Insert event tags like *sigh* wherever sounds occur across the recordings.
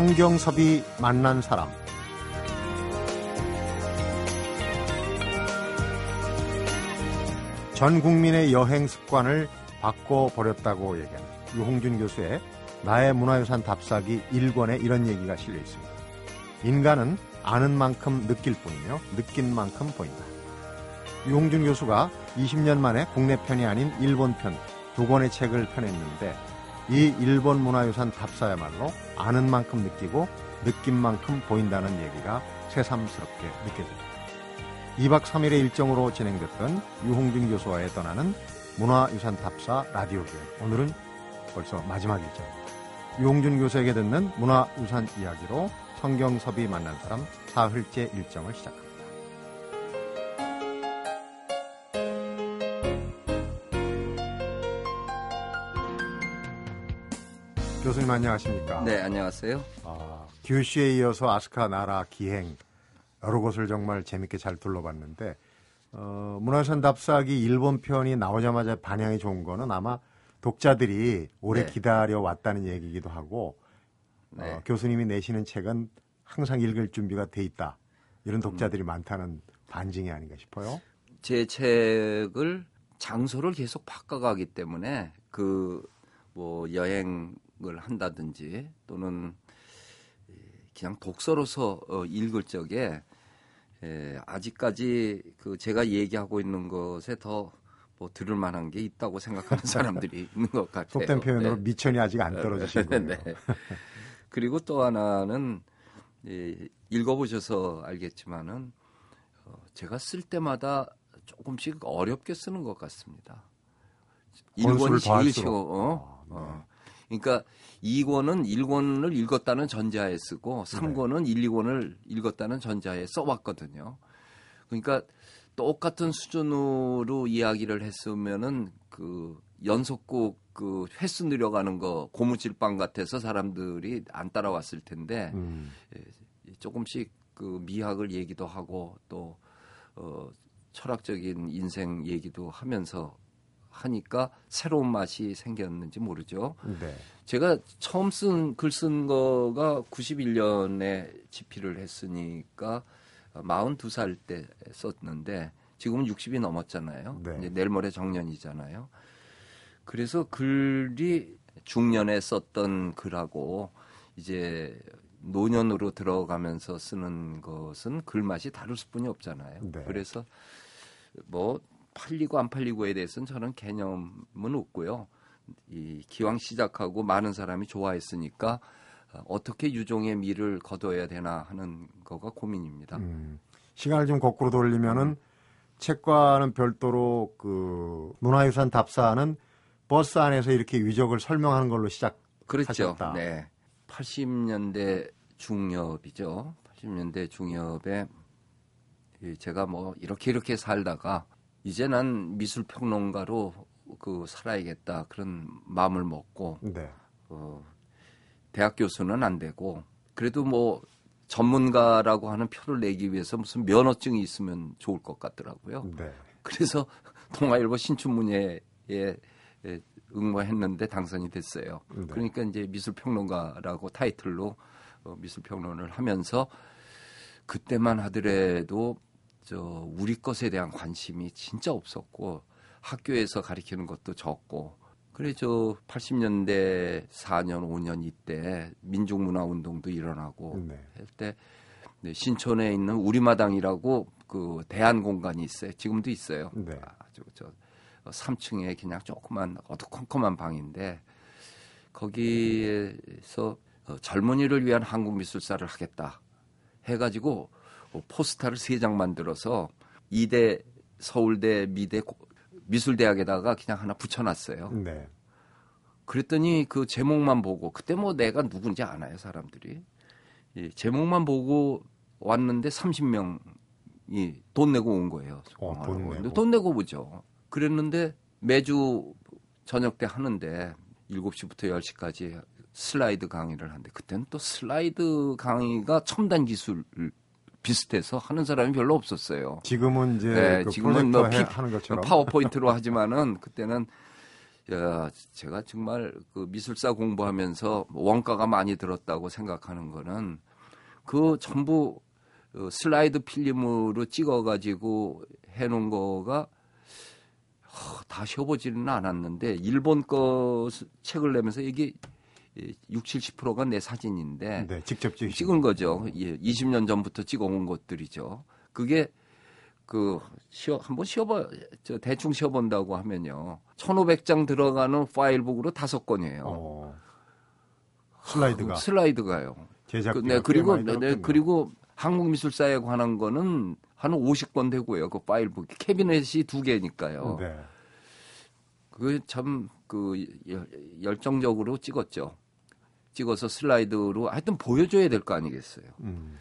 성경섭이 만난 사람 전 국민의 여행 습관을 바꿔버렸다고 얘기하는 유홍준 교수의 나의 문화유산 답사기 1권에 이런 얘기가 실려 있습니다. 인간은 아는 만큼 느낄 뿐이며 느낀 만큼 보인다. 유홍준 교수가 20년 만에 국내 편이 아닌 일본 편 두 권의 책을 펴냈는데 이 일본 문화유산 답사야말로 아는 만큼 느끼고 느낀 만큼 보인다는 얘기가 새삼스럽게 느껴집니다. 2박 3일의 일정으로 진행됐던 유홍준 교수와의 떠나는 문화유산 답사 라디오 기획. 오늘은 벌써 마지막 일정입니다. 유홍준 교수에게 듣는 문화유산 이야기로 성경섭이 만난 사람 사흘째 일정을 시작합니다. 교수님 안녕하십니까? 네, 안녕하세요. 아, 규슈에 이어서 아스카 나라 기행 여러 곳을 정말 재밌게 잘 둘러봤는데 어, 문화유산 답사기 일본 편이 나오자마자 반향이 좋은 거는 아마 독자들이 오래 네. 기다려 왔다는 얘기기도 하고 네. 어, 교수님이 내시는 책은 항상 읽을 준비가 돼 있다 이런 독자들이 많다는 반증이 아닌가 싶어요. 제 책을 장소를 계속 바꿔가기 때문에 그 뭐 여행 을 한다든지 또는 그냥 독서로서 어, 읽을 적에 에, 아직까지 그 제가 얘기하고 있는 것에 더 뭐 들을 만한 게 있다고 생각하는 *laughs* 사람들이 있는 것 같아요. 속된 표현으로 네. 미천이 아직 안 떨어지신 거예요. 네. 그리고 또 하나는 예, 읽어보셔서 알겠지만은 어, 제가 쓸 때마다 조금씩 어렵게 쓰는 것 같습니다. 권수를 1권이 제일 더할수록. 쉬워. 어? 아, 네. 어. 그러니까 2권은 1권을 읽었다는 전자에 쓰고 3권은 1, 2권을 읽었다는 전자에 써왔거든요. 그러니까 똑같은 수준으로 이야기를 했으면은 그 연속곡 그 횟수 늘려가는 거 고무줄빵 같아서 사람들이 안 따라왔을 텐데 음, 조금씩 그 미학을 얘기도 하고 또 어, 철학적인 인생 얘기도 하면서 하니까 새로운 맛이 생겼는지 모르죠. 네. 제가 처음 쓴 글 쓴 거가 91년에 집필을 했으니까 42살 때 썼는데 지금은 60이 넘었잖아요. 네. 이제 내일 모레 정년이잖아요. 그래서 글이 중년에 썼던 글하고 이제 노년으로 들어가면서 쓰는 것은 글 맛이 다를 수뿐이 없잖아요. 네. 그래서 뭐 팔리고 안 팔리고에 대해서는 저는 개념은 없고요. 이 기왕 시작하고 많은 사람이 좋아했으니까 어, 어떻게 유종의 미를 거둬야 되나 하는 거가 고민입니다. 음, 시간을 좀 거꾸로 돌리면은 책과는 별도로 그 문화유산 답사는 버스 안에서 이렇게 위적을 설명하는 걸로 시작. 그렇죠. 네. 80년대 중엽이죠. 80년대 중엽에 이 제가 뭐 이렇게 이렇게 살다가 이제 난 미술 평론가로 그 살아야겠다 그런 마음을 먹고 네. 어, 대학 교수는 안 되고 그래도 뭐 전문가라고 하는 표를 내기 위해서 무슨 면허증이 있으면 좋을 것 같더라고요. 네. 그래서 *laughs* 동아일보 신춘문예에 에, 응모했는데 당선이 됐어요. 네. 그러니까 이제 미술평론가라고 타이틀로 어, 미술평론을 하면서 그때만 하더라도 저 우리 것에 대한 관심이 진짜 없었고 학교에서 가르치는 것도 적고 그래 저 80년대 4년 5년 이때 민족문화 운동도 일어나고 네. 할때 네, 신촌에 있는 우리마당이라고 그 대안 공간이 있어요. 지금도 있어요. 네. 아주 저 3층에 그냥 조그만 어두컴컴한 방인데 거기에서 어, 젊은이를 위한 한국 미술사를 하겠다 해가지고 어, 포스터를 세 장 만들어서 이대 서울대 미대 고- 미술대학에다가 그냥 하나 붙여놨어요. 네. 그랬더니 그 제목만 보고 그때 뭐 내가 누군지 아나요 사람들이 이 제목만 보고 왔는데 30명이 돈 내고 온 거예요. 어, 돈. 내고. 돈 내고 오죠. 그랬는데 매주 저녁 때 하는데 7시부터 10시까지 슬라이드 강의를 하는데 그때는 또 슬라이드 강의가 첨단 기술 비슷해서 하는 사람이 별로 없었어요. 지금은 이제 네, 그 지금은 뭐 피- 하는 것처럼 파워포인트로 하지만은 그때는 야, 제가 정말 그 미술사 공부하면서 원가가 많이 들었다고 생각하는 거는 그 전부 어, 슬라이드 필름으로 찍어가지고 해놓은 거가 어, 다 쉬어보지는 않았는데 일본 거 스- 책을 내면서 이게 6, 70%가 내 사진인데 네, 직접 찍으신 찍은 거죠. 예, 20년 전부터 찍어온 것들이죠. 그게 그 시어 한번 시어봐 저 대충 시어본다고 하면요. 1,500장 들어가는 파일북으로 다섯 건이에요. 어, 슬라이드가 그 슬라이드가요. 제작 그, 네, 그리고 네, 네, 그리고 한국 미술사에 관한 거는 한 50건 되고요. 그 파일북 캐비넷이 두 개니까요. 네. 그참그 열정적으로 찍었죠. 찍어서 슬라이드로 하여튼 보여줘야 될 거 아니겠어요. 음,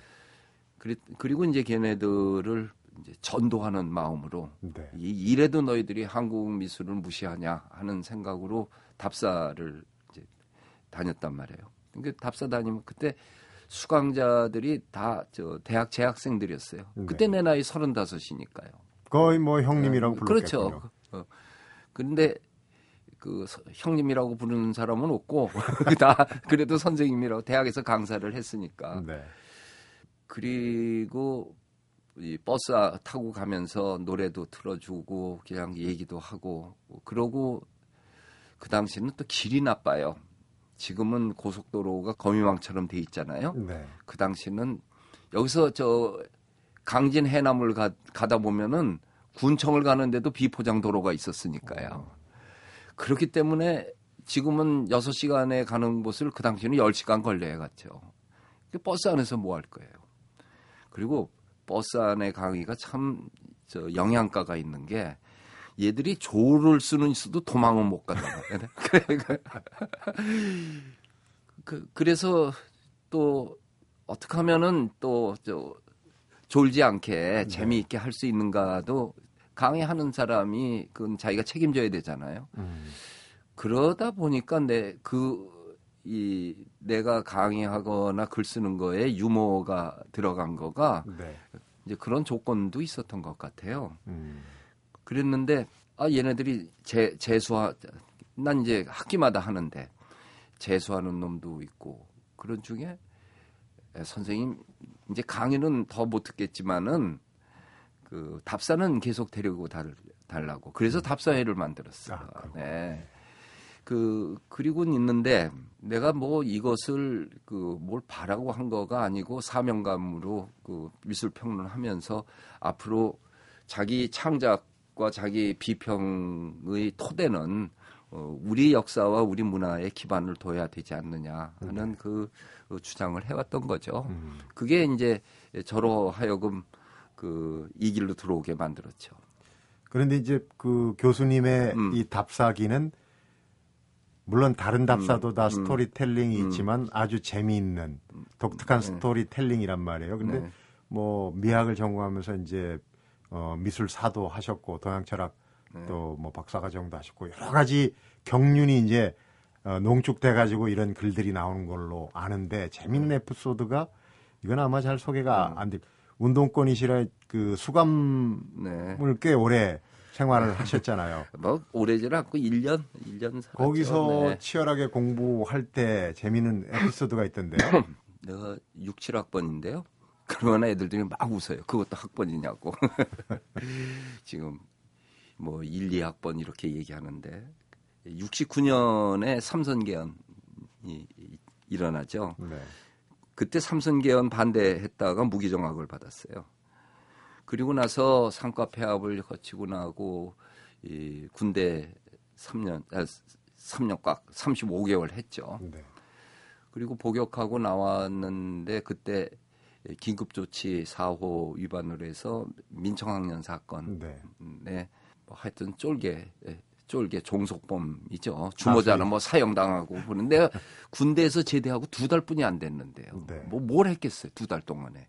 그리, 그리고 이제 걔네들을 이제 전도하는 마음으로 네. 이, 이래도 너희들이 한국 미술을 무시하냐 하는 생각으로 답사를 이제 다녔단 말이에요. 그러니까 답사 다니면 그때 수강자들이 다 저 대학 재학생들이었어요. 네. 그때 내 나이 서른다섯이니까요. 거의 뭐 형님이라고 불렀겠군요. 그렇죠. 어. 그런데 그 서- 형님이라고 부르는 사람은 없고 *laughs* 다 그래도 선생님이라고 대학에서 강사를 했으니까 네. 그리고 이 버스 타고 가면서 노래도 틀어주고 그냥 얘기도 하고 그러고 그 당시는 또 길이 나빠요. 지금은 고속도로가 거미망처럼 돼 있잖아요. 네. 그 당시는 여기서 저 강진 해남을 가, 가다 보면은 군청을 가는데도 비포장 도로가 있었으니까요. 그렇기 때문에 지금은 6시간에 가는 곳을 그 당시에는 10시간 걸려야 갔죠. 그 버스 안에서 뭐 할 거예요. 그리고 버스 안에 강의가 참 저 영양가가 있는 게 얘들이 조를 쓰는 수도 도망은 못 간다. *laughs* 그, 그래서 또 어떻게 하면은 또 저 졸지 않게 재미있게 할 수 있는가도 강의하는 사람이 그건 자기가 책임져야 되잖아요. 음, 그러다 보니까 내 그 이 내가 강의하거나 글 쓰는 거에 유머가 들어간 거가 네. 이제 그런 조건도 있었던 것 같아요. 음, 그랬는데 아 얘네들이 재 재수하 난 이제 학기마다 하는데 재수하는 놈도 있고 그런 중에 에, 선생님 이제 강의는 더 못 듣겠지만은 그 답사는 계속 데리고 달, 달라고 그래서 답사회를 만들었어요. 아. 네. 그 그리고는 있는데 내가 뭐 이것을 그 뭘 바라고 한 거가 아니고 사명감으로 그 미술 평론하면서 앞으로 자기 창작과 자기 비평의 토대는 어, 우리 역사와 우리 문화에 기반을 둬야 되지 않느냐 하는 그 어, 주장을 해왔던 거죠. 음. 그게 이제 저로 하여금 그 이 길로 들어오게 만들었죠. 그런데 이제 그 교수님의 음. 이 답사기는 물론 다른 답사도 다 음. 스토리텔링이 음. 있지만 아주 재미있는 독특한 네. 스토리텔링이란 말이에요. 근데 네. 뭐 미학을 전공하면서 이제 어 미술사도 하셨고 동양 철학 네. 또뭐 박사과정도 하셨고 여러 가지 경륜이 이제 어, 농축돼 가지고 이런 글들이 나오는 걸로 아는데 재밌는 에피소드가 이건 아마 잘 소개가 음. 안 돼. 운동권이시라 그 수감을 네. 꽤 오래 생활을 하셨잖아요. *laughs* 뭐 오래지 않고 1년, 1년 살았죠. 거기서 네. 치열하게 공부할 때 재미있는 에피소드가 있던데요. 내가 6, 7학번인데요. 그러면 애들들이 막 웃어요. 그것도 학번이냐고. *laughs* 지금 뭐 1, 2학번 이렇게 얘기하는데 69년에 삼선 개헌이 일어나죠. 네. 그때 삼선 개헌 반대했다가 무기정학을 받았어요. 그리고 나서 상과 폐합을 거치고 나고 이 군대 3년 아, 3년 꽉 35개월 했죠. 네. 그리고 복역하고 나왔는데 그때 긴급 조치 4호 위반으로 해서 민청학년 사건 네. 네. 뭐 하여튼 쫄게 예, 쫄게 종속범이죠. 주모자는 아, 뭐 사형당하고 그런데 군대에서 제대하고 두 달뿐이 안 됐는데요. 네. 뭐뭘 했겠어요? 두 달 동안에.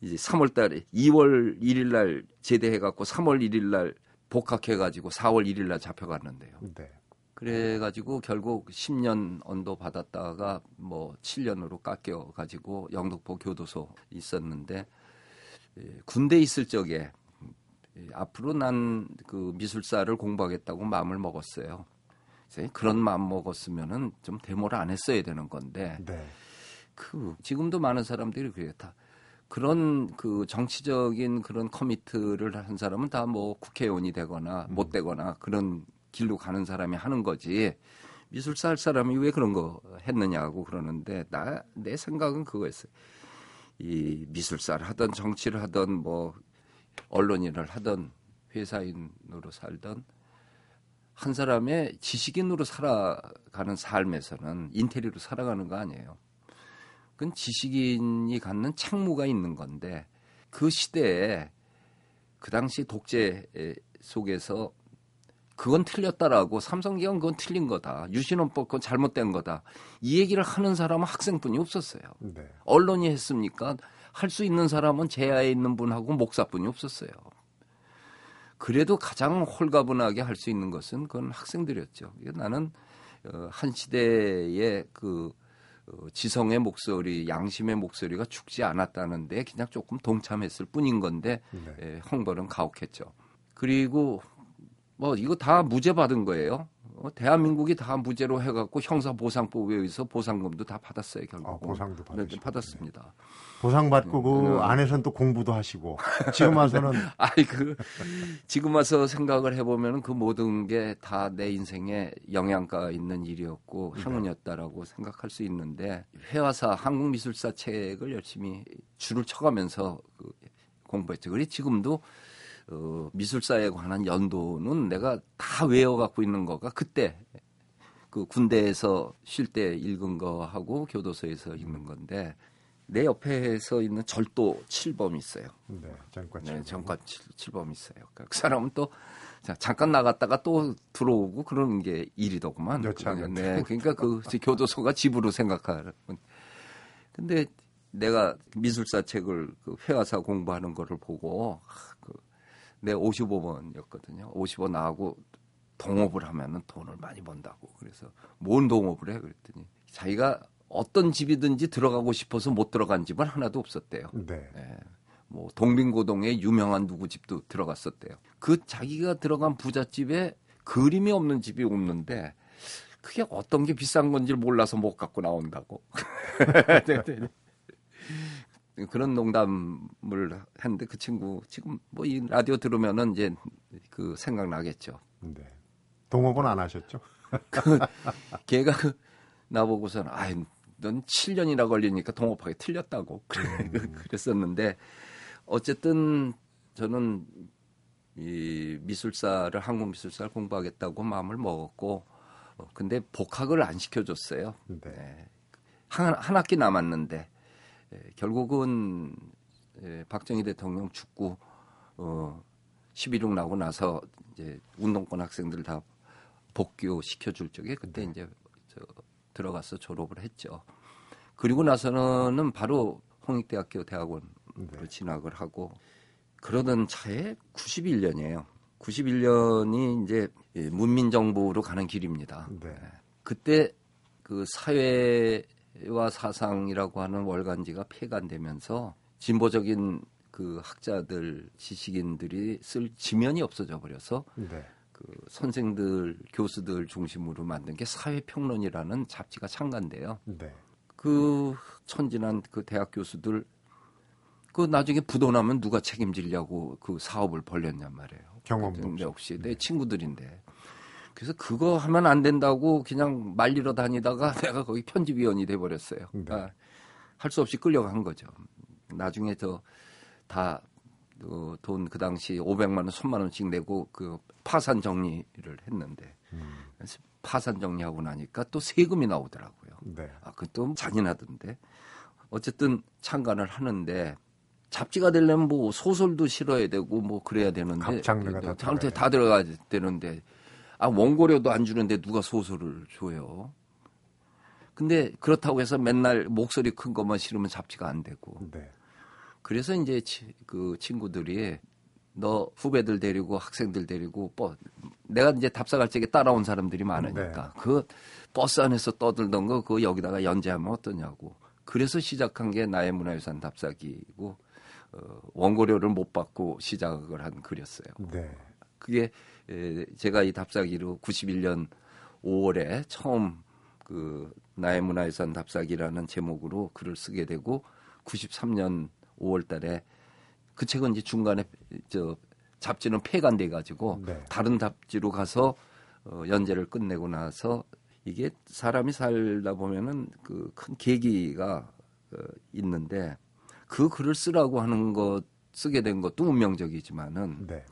이제 3월 달에 2월 1일 날 제대해 갖고 3월 1일 날 복학해 가지고 4월 1일 날 잡혀갔는데요. 네. 그래 가지고 결국 10년 언도 받았다가 뭐 7년으로 깎여 가지고 영등포 교도소 있었는데 예, 군대 있을 적에 예, 앞으로 난 그 미술사를 공부하겠다고 마음을 먹었어요. 그런 마음 먹었으면은 좀 데모를 안 했어야 되는 건데 네. 그 지금도 많은 사람들이 그래요. 다 그런 그 정치적인 그런 커미트를 한 사람은 다 뭐 국회의원이 되거나 못 되거나 그런 길로 가는 사람이 하는 거지. 미술사 할 사람이 왜 그런 거 했느냐고 그러는데 나 내 생각은 그거였어요. 이 미술사를 하던 정치를 하던 뭐 언론인을 하던 회사인으로 살던 한 사람의 지식인으로 살아가는 삶에서는 인테리어로 살아가는 거 아니에요. 그건 지식인이 갖는 책무가 있는 건데 그 시대에 그 당시 독재 속에서 그건 틀렸다라고 삼성기관 그건 틀린 거다. 유신헌법 그건 잘못된 거다. 이 얘기를 하는 사람은 학생뿐이 없었어요. 네. 언론이 했습니까? 할 수 있는 사람은 제야에 있는 분하고 목사뿐이 없었어요. 그래도 가장 홀가분하게 할 수 있는 것은 그건 학생들이었죠. 나는 어, 한 시대의 그 어, 지성의 목소리, 양심의 목소리가 죽지 않았다는데 그냥 조금 동참했을 뿐인 건데 네. 예, 형벌은 가혹했죠. 그리고 뭐 이거 다 무죄 받은 거예요. 어, 대한민국이 다 무죄로 해갖고 형사보상법에 의해서 보상금도 다 받았어요 결국. 아, 보상도 네, 받으시고. 받았습니다. 보상 받고 그 음. 안에서는 또 공부도 하시고 지금 와서는 *laughs* 아이 그 지금 와서 생각을 해보면은 그 모든 게 다 내 인생에 영향가 있는 일이었고 네. 행운이었다라고 생각할 수 있는데 회화사 한국미술사 책을 열심히 줄을 쳐가면서 그 공부했죠. 그래 지금도 어, 미술사에 관한 연도는 내가 다 외워 갖고 있는 거가 그때 그 군대에서 쉴 때 읽은 거하고 교도소에서 읽는 건데 내 옆에서 있는 절도 7범이 있어요. 네, 전과 네, 칠 정관 7범이 있어요. 그러니까 그 사람은 또 자, 잠깐 나갔다가 또 들어오고 그러는 게 일이더구만. 여차하면 네, 그러니까 그 교도소가 집으로 생각하는. 근데 내가 미술사 책을 그 회화사 공부하는 거를 보고 아, 내 55번이었거든요. 55 나하고 동업을 하면은 돈을 많이 번다고. 그래서 뭔 동업을 해? 그랬더니 자기가 어떤 집이든지 들어가고 싶어서 못 들어간 집은 하나도 없었대요. 네. 예. 뭐 동빙고동에 유명한 누구 집도 들어갔었대요. 그 자기가 들어간 부잣집에 그림이 없는 집이 없는데 그게 어떤 게 비싼 건지 몰라서 못 갖고 나온다고. *laughs* 네, 네, 네. 그런 농담을 했는데 그 친구 지금 뭐 이 라디오 들으면은 이제 그 생각나겠죠. 네. 동업은 안 하셨죠? *laughs* 걔가 그 나보고서는 아이 넌 7년이나 걸리니까 동업하기 틀렸다고 *laughs* 그래- 그랬었는데 어쨌든 저는 이 미술사를 한국 미술사를 공부하겠다고 마음을 먹었고 어, 근데 복학을 안 시켜줬어요. 네. 예. 한, 한 학기 남았는데 예, 결국은 예, 박정희 대통령 죽고 어, 11.6 나고 나서 이제 운동권 학생들 다 복교 시켜 줄 적에 그때 이제 저 들어가서 졸업을 했죠. 그리고 나서는 바로 홍익대학교 대학원으로 네. 진학을 하고 그러던 차에 91년이에요. 91년이 이제 예, 문민정부로 가는 길입니다. 네. 그때 그 사회 와 사상이라고 하는 월간지가 폐간되면서 진보적인 그 학자들, 지식인들이 쓸 지면이 없어져 버려서 네. 그 선생들, 교수들 중심으로 만든 게 사회평론이라는 잡지가 창간돼요. 네. 그 천진한 그 대학 교수들 그 나중에 부도나면 누가 책임지려고 그 사업을 벌렸냔 말이에요. 근데 없이. 내 친구들인데. 그래서 그거 하면 안 된다고 그냥 말리러 다니다가 *laughs* 내가 거기 편집위원이 돼 버렸어요. 네. 할수 없이 끌려간 거죠. 나중에 저다 어, 돈그 당시 500만 원, 1000만 원씩 내고 그 파산 정리를 했는데 음. 파산 정리하고 나니까 또 세금이 나오더라고요. 네. 아, 그것도 잔인하던데. 어쨌든 창간을 하는데 잡지가 되려면 뭐 소설도 실어야 되고 뭐 그래야 되는데 각 장르가 다다 들어가야 되는데 아 원고료도 안 주는데 누가 소설을 줘요. 근데 그렇다고 해서 맨날 목소리 큰 것만 실으면 잡지가 안 되고 네. 그래서 이제 치- 그 친구들이 너 후배들 데리고 학생들 데리고 뭐 내가 이제 답사갈 적에 따라온 사람들이 많으니까 그 버스 안에서 떠들던 거 그거 여기다가 연재하면 어떠냐고 그래서 시작한 게 나의 문화유산 답사기고 어, 원고료를 못 받고 시작을 한 글이었어요. 네. 그게 에, 제가 이 답사기로 91년 5월에 처음 그 나의 문화유산 답사기라는 제목으로 글을 쓰게 되고 93년 5월 달에 그 책은 이제 중간에 저 잡지는 폐간돼 가지고 네. 다른 잡지로 가서 어, 연재를 끝내고 나서 이게 사람이 살다 보면은 그 큰 계기가 어, 있는데 그 글을 쓰라고 하는 것 쓰게 된 것도 운명적이지만은 네.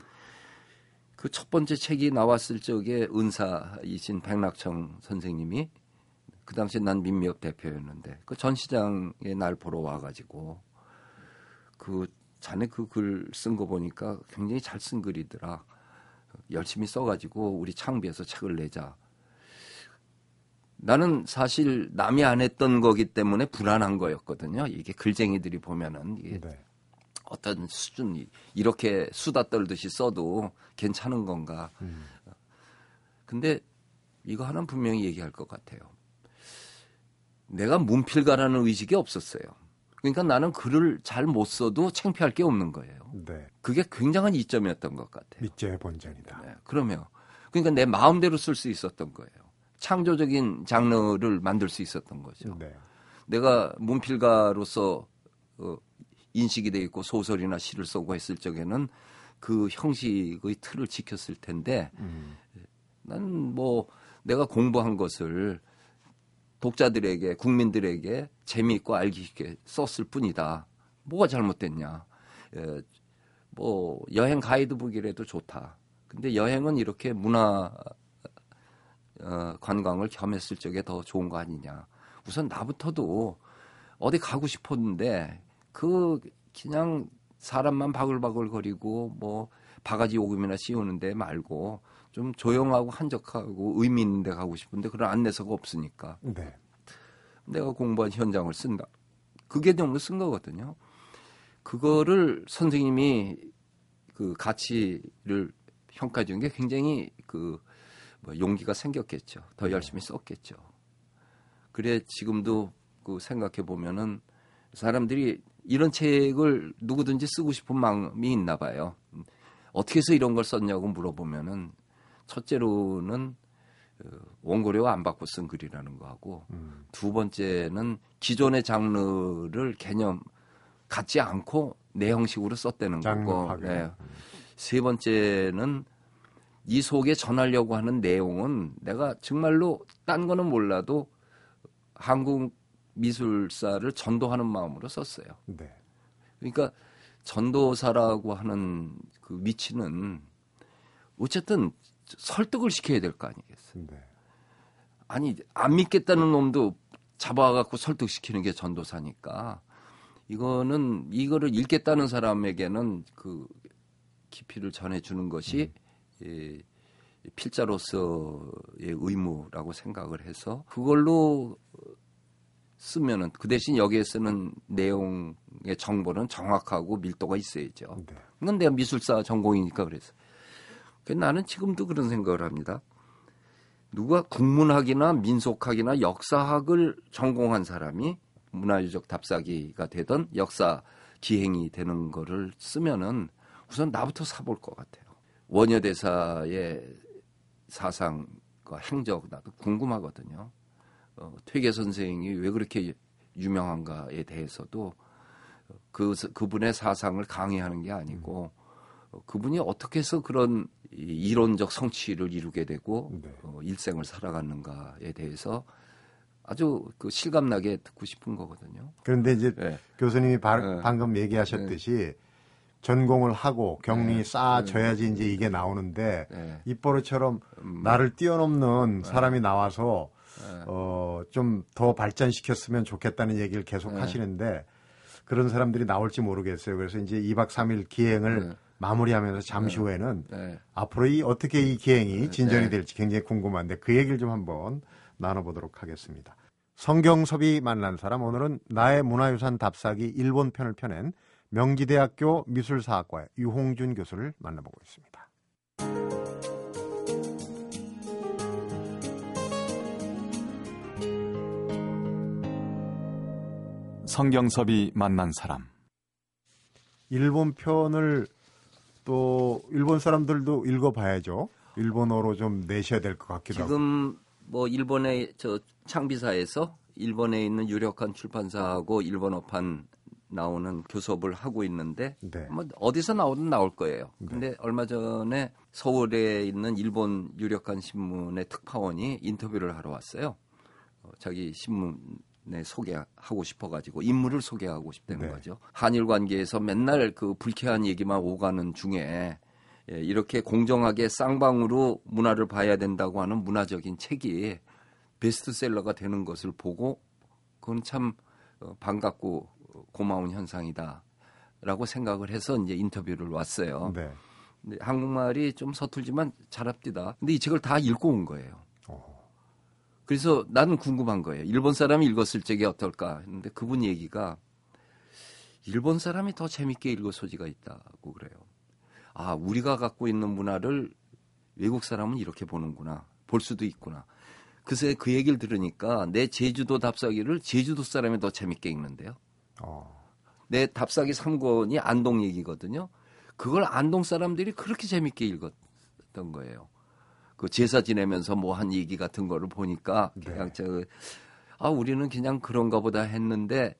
그 첫 번째 책이 나왔을 적에 은사이신 백낙청 선생님이 그 당시 난 민미업 대표였는데 그 전 시장에 날 보러 와가지고 그 자네 그 글 쓴 거 보니까 굉장히 잘 쓴 글이더라. 열심히 써가지고 우리 창비에서 책을 내자. 나는 사실 남이 안 했던 거기 때문에 불안한 거였거든요. 이게 글쟁이들이 보면은 이게 네. 어떤 수준이 이렇게 수다 떨듯이 써도 괜찮은 건가. 음. 근데 이거 하나는 분명히 얘기할 것 같아요. 내가 문필가라는 의식이 없었어요. 그러니까 나는 글을 잘 못 써도 창피할 게 없는 거예요. 네. 그게 굉장한 이점이었던 것 같아요. 밑제 본전이다. 네, 그러면 그러니까 내 마음대로 쓸 수 있었던 거예요. 창조적인 장르를 만들 수 있었던 거죠. 네. 내가 문필가로서 어, 인식이 돼 있고 소설이나 시를 쓰고 했을 적에는 그 형식의 틀을 지켰을 텐데 음. 나는 뭐 내가 공부한 것을 독자들에게 국민들에게 재미있고 알기 쉽게 썼을 뿐이다. 뭐가 잘못됐냐? 에, 뭐 여행 가이드북이라도 좋다. 근데 여행은 이렇게 문화 어, 관광을 겸했을 적에 더 좋은 거 아니냐. 우선 나부터도 어디 가고 싶었는데 그 그냥 사람만 바글바글 거리고 뭐 바가지 오금이나 씌우는데 말고 좀 조용하고 한적하고 의미 있는 데 가고 싶은데 그런 안내서가 없으니까 네. 내가 공부한 현장을 쓴다. 그게 너무 쓴 거거든요. 그거를 선생님이 그 가치를 평가해 준 게 굉장히 그 뭐 용기가 생겼겠죠. 더 열심히 썼겠죠. 그래 지금도 그 생각해 보면은 사람들이 이런 책을 누구든지 쓰고 싶은 마음이 있나 봐요. 어떻게 해서 이런 걸 썼냐고 물어보면은 첫째로는 어, 원고료 안 받고 쓴 글이라는 거하고 음. 두 번째는 기존의 장르를 개념 갖지 않고 내 형식으로 썼다는 거고. 네. 세 번째는 이 속에 전하려고 하는 내용은 내가 정말로 딴 거는 몰라도 한국 미술사를 전도하는 마음으로 썼어요. 네. 그러니까 전도사라고 하는 그 위치는 어쨌든 설득을 시켜야 될 거 아니겠어요. 네. 아니 안 믿겠다는 놈도 잡아갖고 설득시키는 게 전도사니까 이거는 이거를 읽겠다는 사람에게는 그 깊이를 전해주는 것이 예, 필자로서의 의무라고 생각을 해서 그걸로 쓰면은 그 대신 여기에 쓰는 내용의 정보는 정확하고 밀도가 있어야죠. 네. 이건 내가 미술사 전공이니까 그래서. 그래서 나는 지금도 그런 생각을 합니다. 누가 국문학이나 민속학이나 역사학을 전공한 사람이 문화유적 답사기가 되던 역사 기행이 되는 거를 쓰면은 우선 나부터 사볼 것 같아요. 원효대사의 사상과 행적 나도 궁금하거든요. 어, 퇴계 선생이 왜 그렇게 유명한가에 대해서도 그 그분의 사상을 강의하는 게 아니고 어, 그분이 어떻게 해서 그런 이 이론적 성취를 이루게 되고 네. 어, 일생을 살아갔는가에 대해서 아주 그 실감나게 듣고 싶은 거거든요. 그런데 이제 네. 교수님이 바- 네. 방금 얘기하셨듯이 전공을 하고 네. 쌓아줘야지 이제 이게 나오는데 네. 입버릇처럼 음, 나를 뛰어넘는 사람이 나와서 네. 어, 좀 더 발전시켰으면 좋겠다는 얘기를 계속 네. 하시는데 그런 사람들이 나올지 모르겠어요. 그래서 이제 2박 3일 기행을 네. 마무리하면서 잠시 후에는 네. 앞으로 이 어떻게 이 기행이 진전이 네. 될지 굉장히 궁금한데 그 얘기를 좀 한번 나눠보도록 하겠습니다. 성경섭이 만난 사람 오늘은 나의 문화유산 답사기 일본 편을 펴낸 명지대학교 미술사학과의 유홍준 교수를 만나보고 있습니다. 성경섭이 만난 사람. 일본 편을 또 일본 사람들도 읽어봐야죠. 일본어로 좀 내셔야 될 것 같기도 하고. 지금 뭐 일본의 저 창비사에서 일본에 있는 유력한 출판사하고 일본어판 나오는 교섭을 하고 있는데 네. 뭐 어디서 나오든 나올 거예요. 근데 얼마 전에 서울에 있는 일본 유력한 신문의 특파원이 인터뷰를 하러 왔어요. 어, 자기 신문 에 소개하고 싶어가지고 인물을 소개하고 싶다는 네. 거죠. 한일 관계에서 맨날 그 불쾌한 얘기만 오가는 중에 예, 이렇게 공정하게 쌍방으로 문화를 봐야 된다고 하는 문화적인 책이 베스트셀러가 되는 것을 보고 그건 참 어, 반갑고 고마운 현상이다라고 생각을 해서 이제 인터뷰를 왔어요. 네. 한국말이 좀 서툴지만 잘 합디다. 근데 이 책을 다 읽고 온 거예요. 어. 그래서 나는 궁금한 거예요. 일본 사람이 읽었을 적에 어떨까 했는데 그분 얘기가 일본 사람이 더 재밌게 읽을 소지가 있다고 그래요. 아, 우리가 갖고 있는 문화를 외국 사람은 이렇게 보는구나. 볼 수도 있구나. 그새 그 얘기를 들으니까 내 제주도 답사기를 제주도 사람이 더 재밌게 읽는데요. 어. 내 답사기 3권이 안동 얘기거든요. 그걸 안동 사람들이 그렇게 재밌게 읽었던 거예요. 그 제사 지내면서 뭐 한 얘기 같은 거를 보니까 네. 그냥 저, 아, 우리는 그냥 그런가 보다 했는데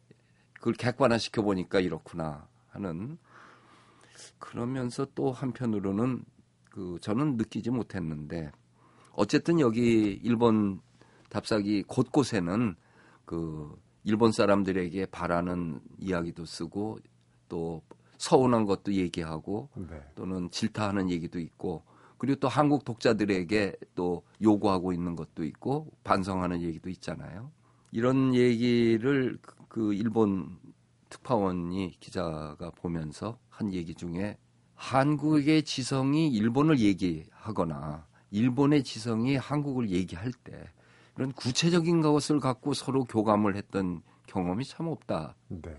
그걸 객관화 시켜 보니까 이렇구나 하는 그러면서 또 한편으로는 그 저는 느끼지 못했는데 어쨌든 여기 일본 답사기 곳곳에는 그 일본 사람들에게 바라는 이야기도 쓰고 또 서운한 것도 얘기하고 네. 또는 질타하는 얘기도 있고 그리고 또 한국 독자들에게 또 요구하고 있는 것도 있고 반성하는 얘기도 있잖아요. 이런 얘기를 그- 그 일본 특파원이 기자가 보면서 한 얘기 중에 한국의 지성이 일본을 얘기하거나 일본의 지성이 한국을 얘기할 때 이런 구체적인 것을 갖고 서로 교감을 했던 경험이 참 없다는 네.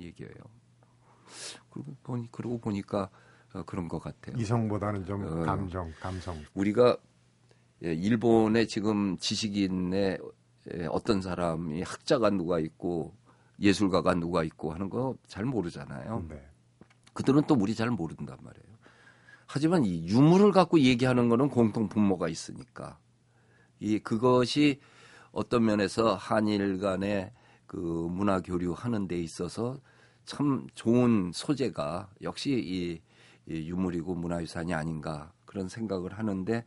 얘기예요. 그러고 보니 그러고 보니까 어, 그런 것 같아요. 이성보다는 좀 어. 감정, 감성. 우리가 예, 일본의 지금 지식인의 예, 어떤 사람이 학자가 누가 있고 예술가가 누가 있고 하는 거 잘 모르잖아요. 네. 그들은 또 우리 잘 모른단 말이에요. 하지만 이 유물을 갖고 얘기하는 거는 공통 분모가 있으니까 이 그것이 어떤 면에서 한일 간의 그 문화 교류하는 데 있어서 참 좋은 소재가 역시 이, 이 유물이고 문화유산이 아닌가 그런 생각을 하는데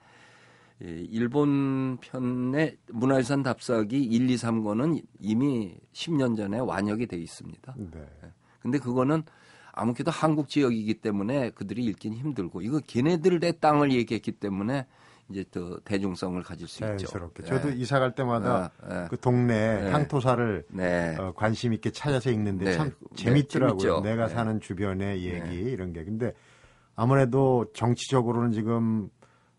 이 일본 편의 문화유산 답사기 1, 2, 3권은 이미 10년 전에 완역이 돼 있습니다. 네. 근데 그거는 아무래도 한국 지역이기 때문에 그들이 읽긴 힘들고 이거 걔네들의 땅을 얘기했기 때문에 이제 또 대중성을 가질 수 있죠. 자연스럽게. 네. 저도 이사 갈 때마다 네. 그 동네 네. 향토사를 네. 어, 관심 있게 찾아서 읽는데 네. 참 네, 재밌더라고요. 재밌죠. 내가 네. 사는 주변의 얘기 이런 게. 근데 아무래도 정치적으로는 지금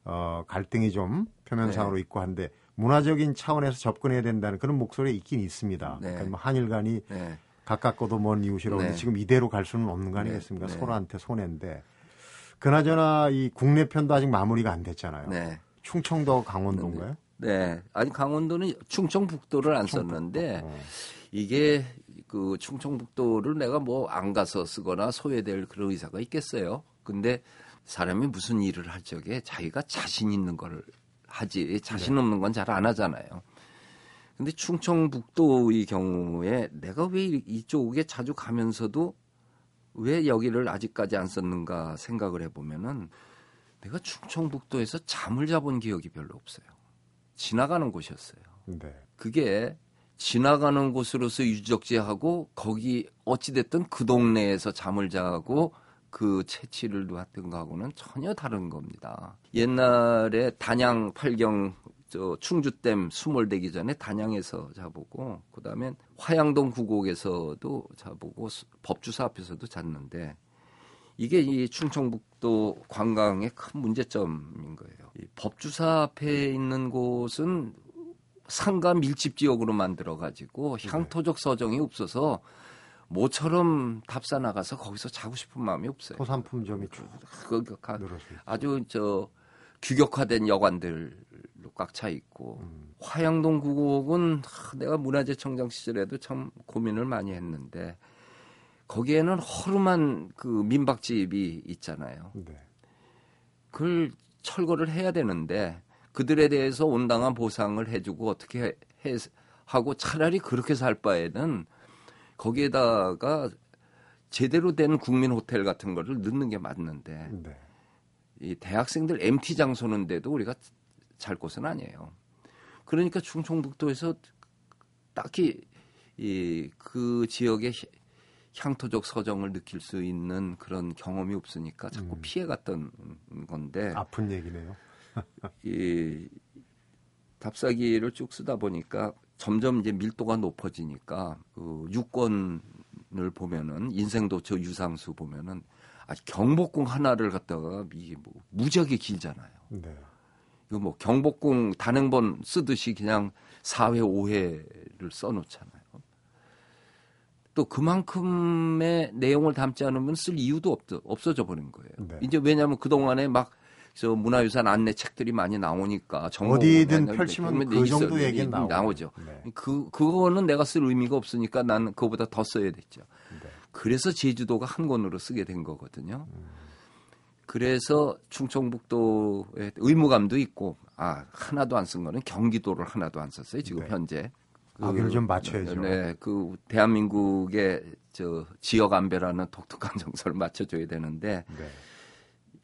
어, 갈등이 좀 표면상으로 있고 한데 문화적인 차원에서 접근해야 된다는 그런 목소리 있긴 있습니다. 네. 그러니까 뭐 한일 간이 네. 가깝고도 먼 이웃이라고 네. 지금 이대로 갈 수는 없는 거 네. 아니겠습니까? 네. 서로한테 손해인데. 그나저나 이 국내 편도 아직 마무리가 안 됐잖아요. 네. 충청도 강원도인가요? 네. 아니 강원도는 충청북도를 안 썼는데 어. 이게 그 충청북도를 내가 뭐 안 가서 쓰거나 소외될 그런 의사가 있겠어요. 근데 사람이 무슨 일을 할 적에 자기가 자신 있는 걸 하지 자신 없는 건 잘 안 하잖아요. 근데 충청북도의 경우에 내가 왜 이- 이쪽에 자주 가면서도 왜 여기를 아직까지 안 썼는가 생각을 해보면은 내가 충청북도에서 잠을 자본 기억이 별로 없어요. 지나가는 곳이었어요. 네. 그게 지나가는 곳으로서 유적지하고 거기 어찌됐든 그 동네에서 잠을 자고 그 채취를 놨던가 하고는 전혀 다른 겁니다. 옛날에 단양 팔경 저 충주댐 수몰되기 전에 단양에서 자보고 그다음에 화양동 구곡에서도 자보고 수- 법주사 앞에서도 잤는데 이게 이 충청북도 관광의 큰 문제점인 거예요. 이 법주사 앞에 있는 곳은 상가 밀집 지역으로 만들어 가지고 향토적 서정이 없어서 모처럼 답사 나가서 거기서 자고 싶은 마음이 없어요. 토산품점이 쭉 그, 그. 아주 저 규격화된 여관들로 꽉 차 있고 음. 화양동 구곡은 하, 내가 문화재청장 시절에도 참 고민을 많이 했는데 거기에는 허름한 그 민박집이 있잖아요. 네. 그걸 철거를 해야 되는데 그들에 대해서 온당한 보상을 해주고 어떻게 해, 해 하고 차라리 그렇게 살 바에는 거기에다가 제대로 된 국민 호텔 같은 거를 넣는 게 맞는데 네. 이 대학생들 MT 장소는데도 우리가 잘 곳은 아니에요. 그러니까 충청북도에서 딱히 이 그 지역의 향토적 서정을 느낄 수 있는 그런 경험이 없으니까 자꾸 음. 피해갔던 건데 아픈 얘기네요. *laughs* 이 답사기를 쭉 쓰다 보니까 점점 이제 밀도가 높아지니까 그 유권을 보면은 인생도처 유상수 보면은 아 경복궁 하나를 갖다가 이게 뭐 무지하게 길잖아요. 네. 이거 뭐 경복궁 단행본 쓰듯이 그냥 4회 5회를 써놓잖아요. 또 그만큼의 내용을 담지 않으면 쓸 이유도 없, 없어져 버린 거예요. 네. 이제 왜냐하면 그 동안에 막 저 문화유산 안내 책들이 많이 나오니까 어디든 펼치면 그 정도 얘기는 나오고. 나오죠. 네. 그 그거는 내가 쓸 의미가 없으니까 나는 그거보다 더 써야 됐죠. 네. 그래서 제주도가 한 권으로 쓰게 된 거거든요. 그래서 충청북도에 의무감도 있고 아 하나도 안 쓴 거는 경기도를 하나도 안 썼어요 지금 네. 현재. 아기를 좀 맞춰야죠. 네, 그 대한민국의 저 지역 안배라는 독특한 *laughs* 정서를 맞춰줘야 되는데 네.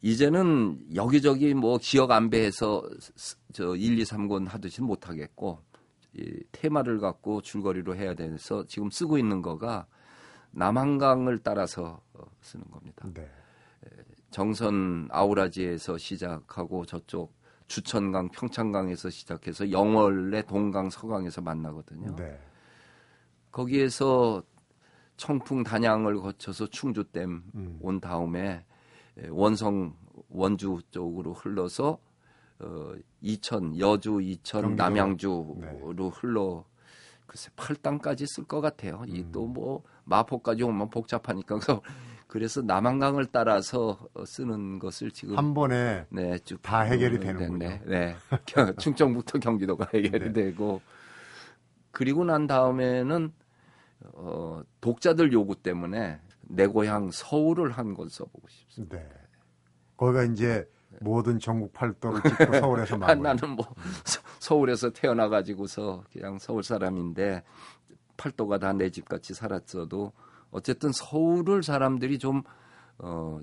이제는 여기저기 뭐 지역 안배해서 스- 저 1, 2, 3권 하듯이 못 하겠고 이 테마를 갖고 줄거리로 해야 돼서 지금 쓰고 있는 거가 남한강을 따라서 어, 쓰는 겁니다. 네. 정선 아우라지에서 시작하고 저쪽 주천강, 평창강에서 시작해서 영월의 동강, 서강에서 만나거든요. 네. 거기에서 청풍 단양을 거쳐서 충주댐 음. 온 다음에 에, 원성 원주 쪽으로 흘러서 어, 이천 여주 이천 경기도. 남양주로 네. 흘러 글쎄 팔당까지 쓸 것 같아요. 이 음. 또뭐 마포까지 오면 복잡하니까 그래서 그래서 남한강을 따라서 어, 쓰는 것을 지금 한 번에 네, 쭉다 해결이 네, 되는군요. 네, 네. 겨- 충청부터 경기도가 해결이 네. 되고 그리고 난 다음에는 어, 독자들 요구 때문에 내 고향 서울을 한 권 써보고 싶습니다. 네. 거기가 이제 모든 전국 팔도를 찍고 *laughs* 서울에서 아, 마무리. 나는 뭐 서- 서울에서 태어나 가지고서 그냥 서울 사람인데 팔도가 다 내 집 같이 살았어도 어쨌든 서울을 사람들이 좀 어,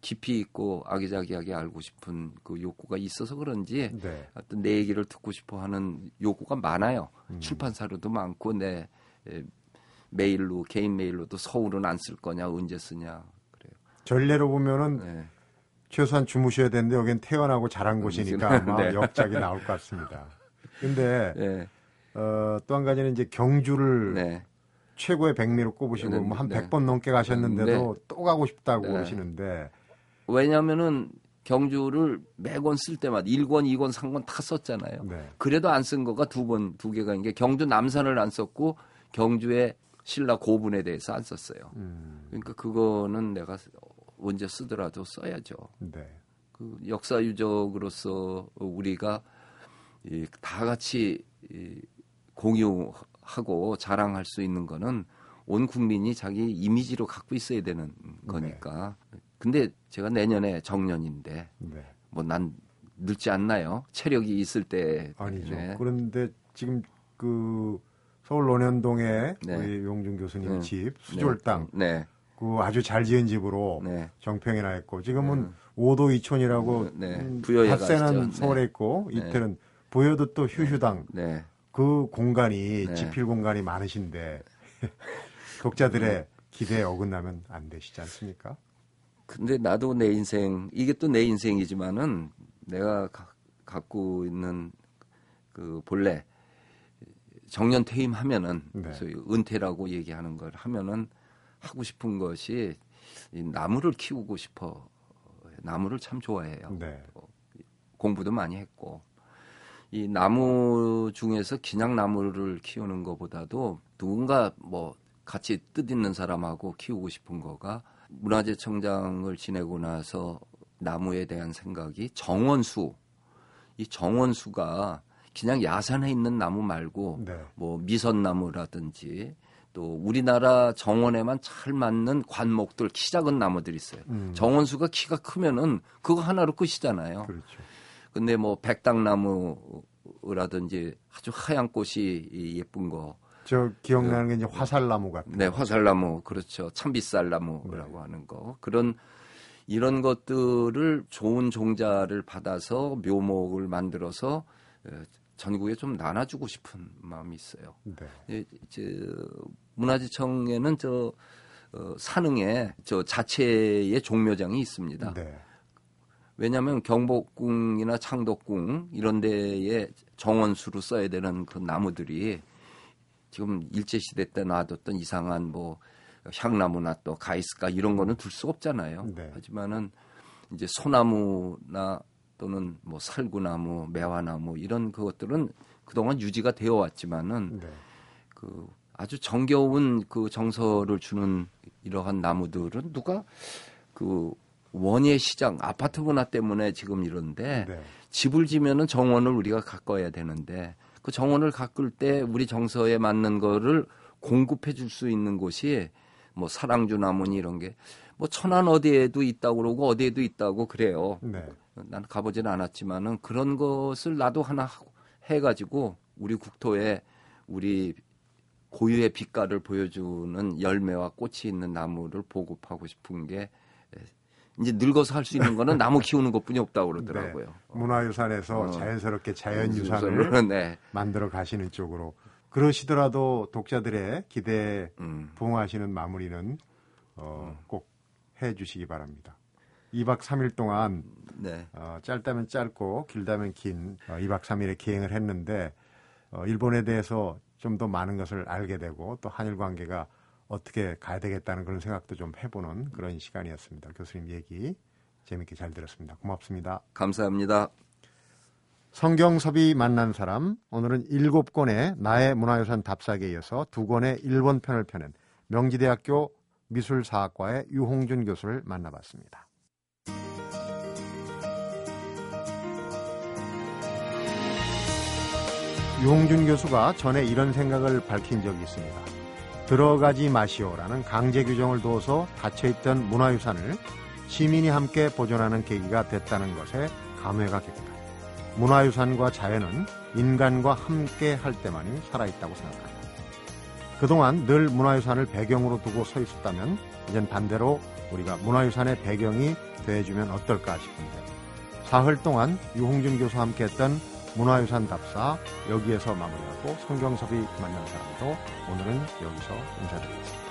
깊이 있고 아기자기하게 알고 싶은 그 욕구가 있어서 그런지 네. 어떤 내 얘기를 듣고 싶어 하는 요구가 많아요. 음. 출판사로도 많고 내 에, 메일로 개인 메일로도 서울은 안 쓸 거냐 언제 쓰냐 그래요. 전례로 보면은 네. 최소한 주무셔야 되는데 여긴 태어나고 자란 곳이니까 아마 *laughs* 네. 역작이 나올 것 같습니다. 근데 네. 어, 또 한 가지는 이제 경주를 네. 최고의 백미로 꼽으시고 네, 뭐한 네. 100번 넘게 가셨는데도 또 가고 싶다고 네. 그러시는데 왜냐하면은 경주를 매권 쓸 때마다 1권, 2권, 3권 다 썼잖아요. 네. 그래도 안 쓴 거가 두 번, 두 개가 있는 게 경주 남산을 안 썼고 경주의 신라 고분에 대해서 안 썼어요. 음, 그러니까 그거는 내가 언제 쓰더라도 써야죠. 네. 그 역사 유적으로서 우리가 이, 다 같이 이, 공유하고 자랑할 수 있는 거는 온 국민이 자기 이미지로 갖고 있어야 되는 거니까. 근데 제가 내년에 정년인데 네. 뭐난 늙지 않나요? 체력이 있을 때 아니죠. 네. 그런데 지금 그 서울 논현동에 네. 우리 용준 교수님 네. 집 수졸 땅, 네. 그 아주 잘 지은 집으로 네. 정평이 나 있고 지금은 오도 이촌이라고 네. 음, 닷새는 가시죠. 서울에 네. 있고 네. 이태는 부여도 또 휴휴당 네. 그 공간이 네. 지필 공간이 많으신데 *laughs* 독자들의 기대에 어긋나면 안 되시지 않습니까? 근데 나도 내 인생 이게 또 내 인생이지만은 내가 가- 갖고 있는 그 본래 정년 퇴임하면은 네. 소위 은퇴라고 얘기하는 걸 하면은 하고 싶은 것이 이 나무를 키우고 싶어 나무를 참 좋아해요. 네. 공부도 많이 했고 이 나무 중에서 그냥 나무를 키우는 것보다도 누군가 뭐 같이 뜻 있는 사람하고 키우고 싶은 거가 문화재청장을 지내고 나서 나무에 대한 생각이 정원수 이 정원수가 그냥 야산에 있는 나무 말고 네. 뭐 미선나무라든지 또 우리나라 정원에만 잘 맞는 관목들 키 작은 나무들이 있어요. 음, 정원수가 키가 크면은 그거 하나로 끝이잖아요. 그렇죠. 근데 뭐 백당나무라든지 아주 하얀 꽃이 예쁜 거. 저 기억나는 게 이제 화살나무 같은. 네, 화살나무 그렇죠. 참빗살나무라고 네. 하는 거 그런 이런 것들을 좋은 종자를 받아서 묘목을 만들어서 전국에 좀 나눠주고 싶은 마음이 있어요. 네. 이제 문화재청에는 저 어, 산흥에 저 자체의 종묘장이 있습니다. 네. 왜냐하면 경복궁이나 창덕궁 이런 데에 정원수로 써야 되는 그 나무들이 지금 일제 시대 때 놔뒀던 이상한 뭐 향나무나 또 가이스카 이런 거는 둘 수 없잖아요. 네. 하지만은 이제 소나무나 또는 뭐 살구나무, 매화나무 이런 그것들은 그동안 유지가 되어 왔지만은 네. 그 아주 정겨운 그 정서를 주는 이러한 나무들은 누가 그 원예 시장 아파트 문화 때문에 지금 이런데 네. 집을 지면은 정원을 우리가 가꿔야 되는데 그 정원을 가꿀 때 우리 정서에 맞는 거를 공급해 줄 수 있는 곳이 뭐 사랑주 나무니 이런 게 뭐 천안 어디에도 있다고 그러고 어디에도 있다고 그래요. 네. 난 가보지는 않았지만은 그런 것을 나도 하나 해가지고 우리 국토에 우리 고유의 빛깔을 보여주는 열매와 꽃이 있는 나무를 보급하고 싶은 게 이제 늙어서 할 수 있는 거는 나무 키우는 것뿐이 없다고 그러더라고요. 네. 문화유산에서 어. 자연스럽게 자연유산을 네. 만들어 가시는 쪽으로 그러시더라도 독자들의 기대에 음. 부응하시는 마무리는 어, 음. 꼭 해 주시기 바랍니다. 2박 3일 동안 네. 어, 짧다면 짧고 길다면 긴 어, 2박 3일의 기행을 했는데 어, 일본에 대해서 좀 더 많은 것을 알게 되고 또 한일 관계가 어떻게 가야 되겠다는 그런 생각도 좀 해보는 그런 시간이었습니다. 교수님 얘기 재밌게 잘 들었습니다. 고맙습니다. 감사합니다. 성경섭이 만난 사람 오늘은 일곱 권의 나의 문화유산 답사기에 이어서 두 권의 일본 편을 펴낸 명지대학교 미술사학과의 유홍준 교수를 만나봤습니다. 유홍준 교수가 전에 이런 생각을 밝힌 적이 있습니다. 들어가지 마시오라는 강제 규정을 두어서 닫혀있던 문화유산을 시민이 함께 보존하는 계기가 됐다는 것에 감회가 깊다. 문화유산과 자연은 인간과 함께 할 때만이 살아있다고 생각한다. 그동안 늘 문화유산을 배경으로 두고 서 있었다면 이젠 반대로 우리가 문화유산의 배경이 돼주면 어떨까 싶은데 사흘 동안 유홍준 교수와 함께 했던 문화유산 답사 여기에서 마무리하고 성경섭이 만난 사람도 오늘은 여기서 인사드리겠습니다.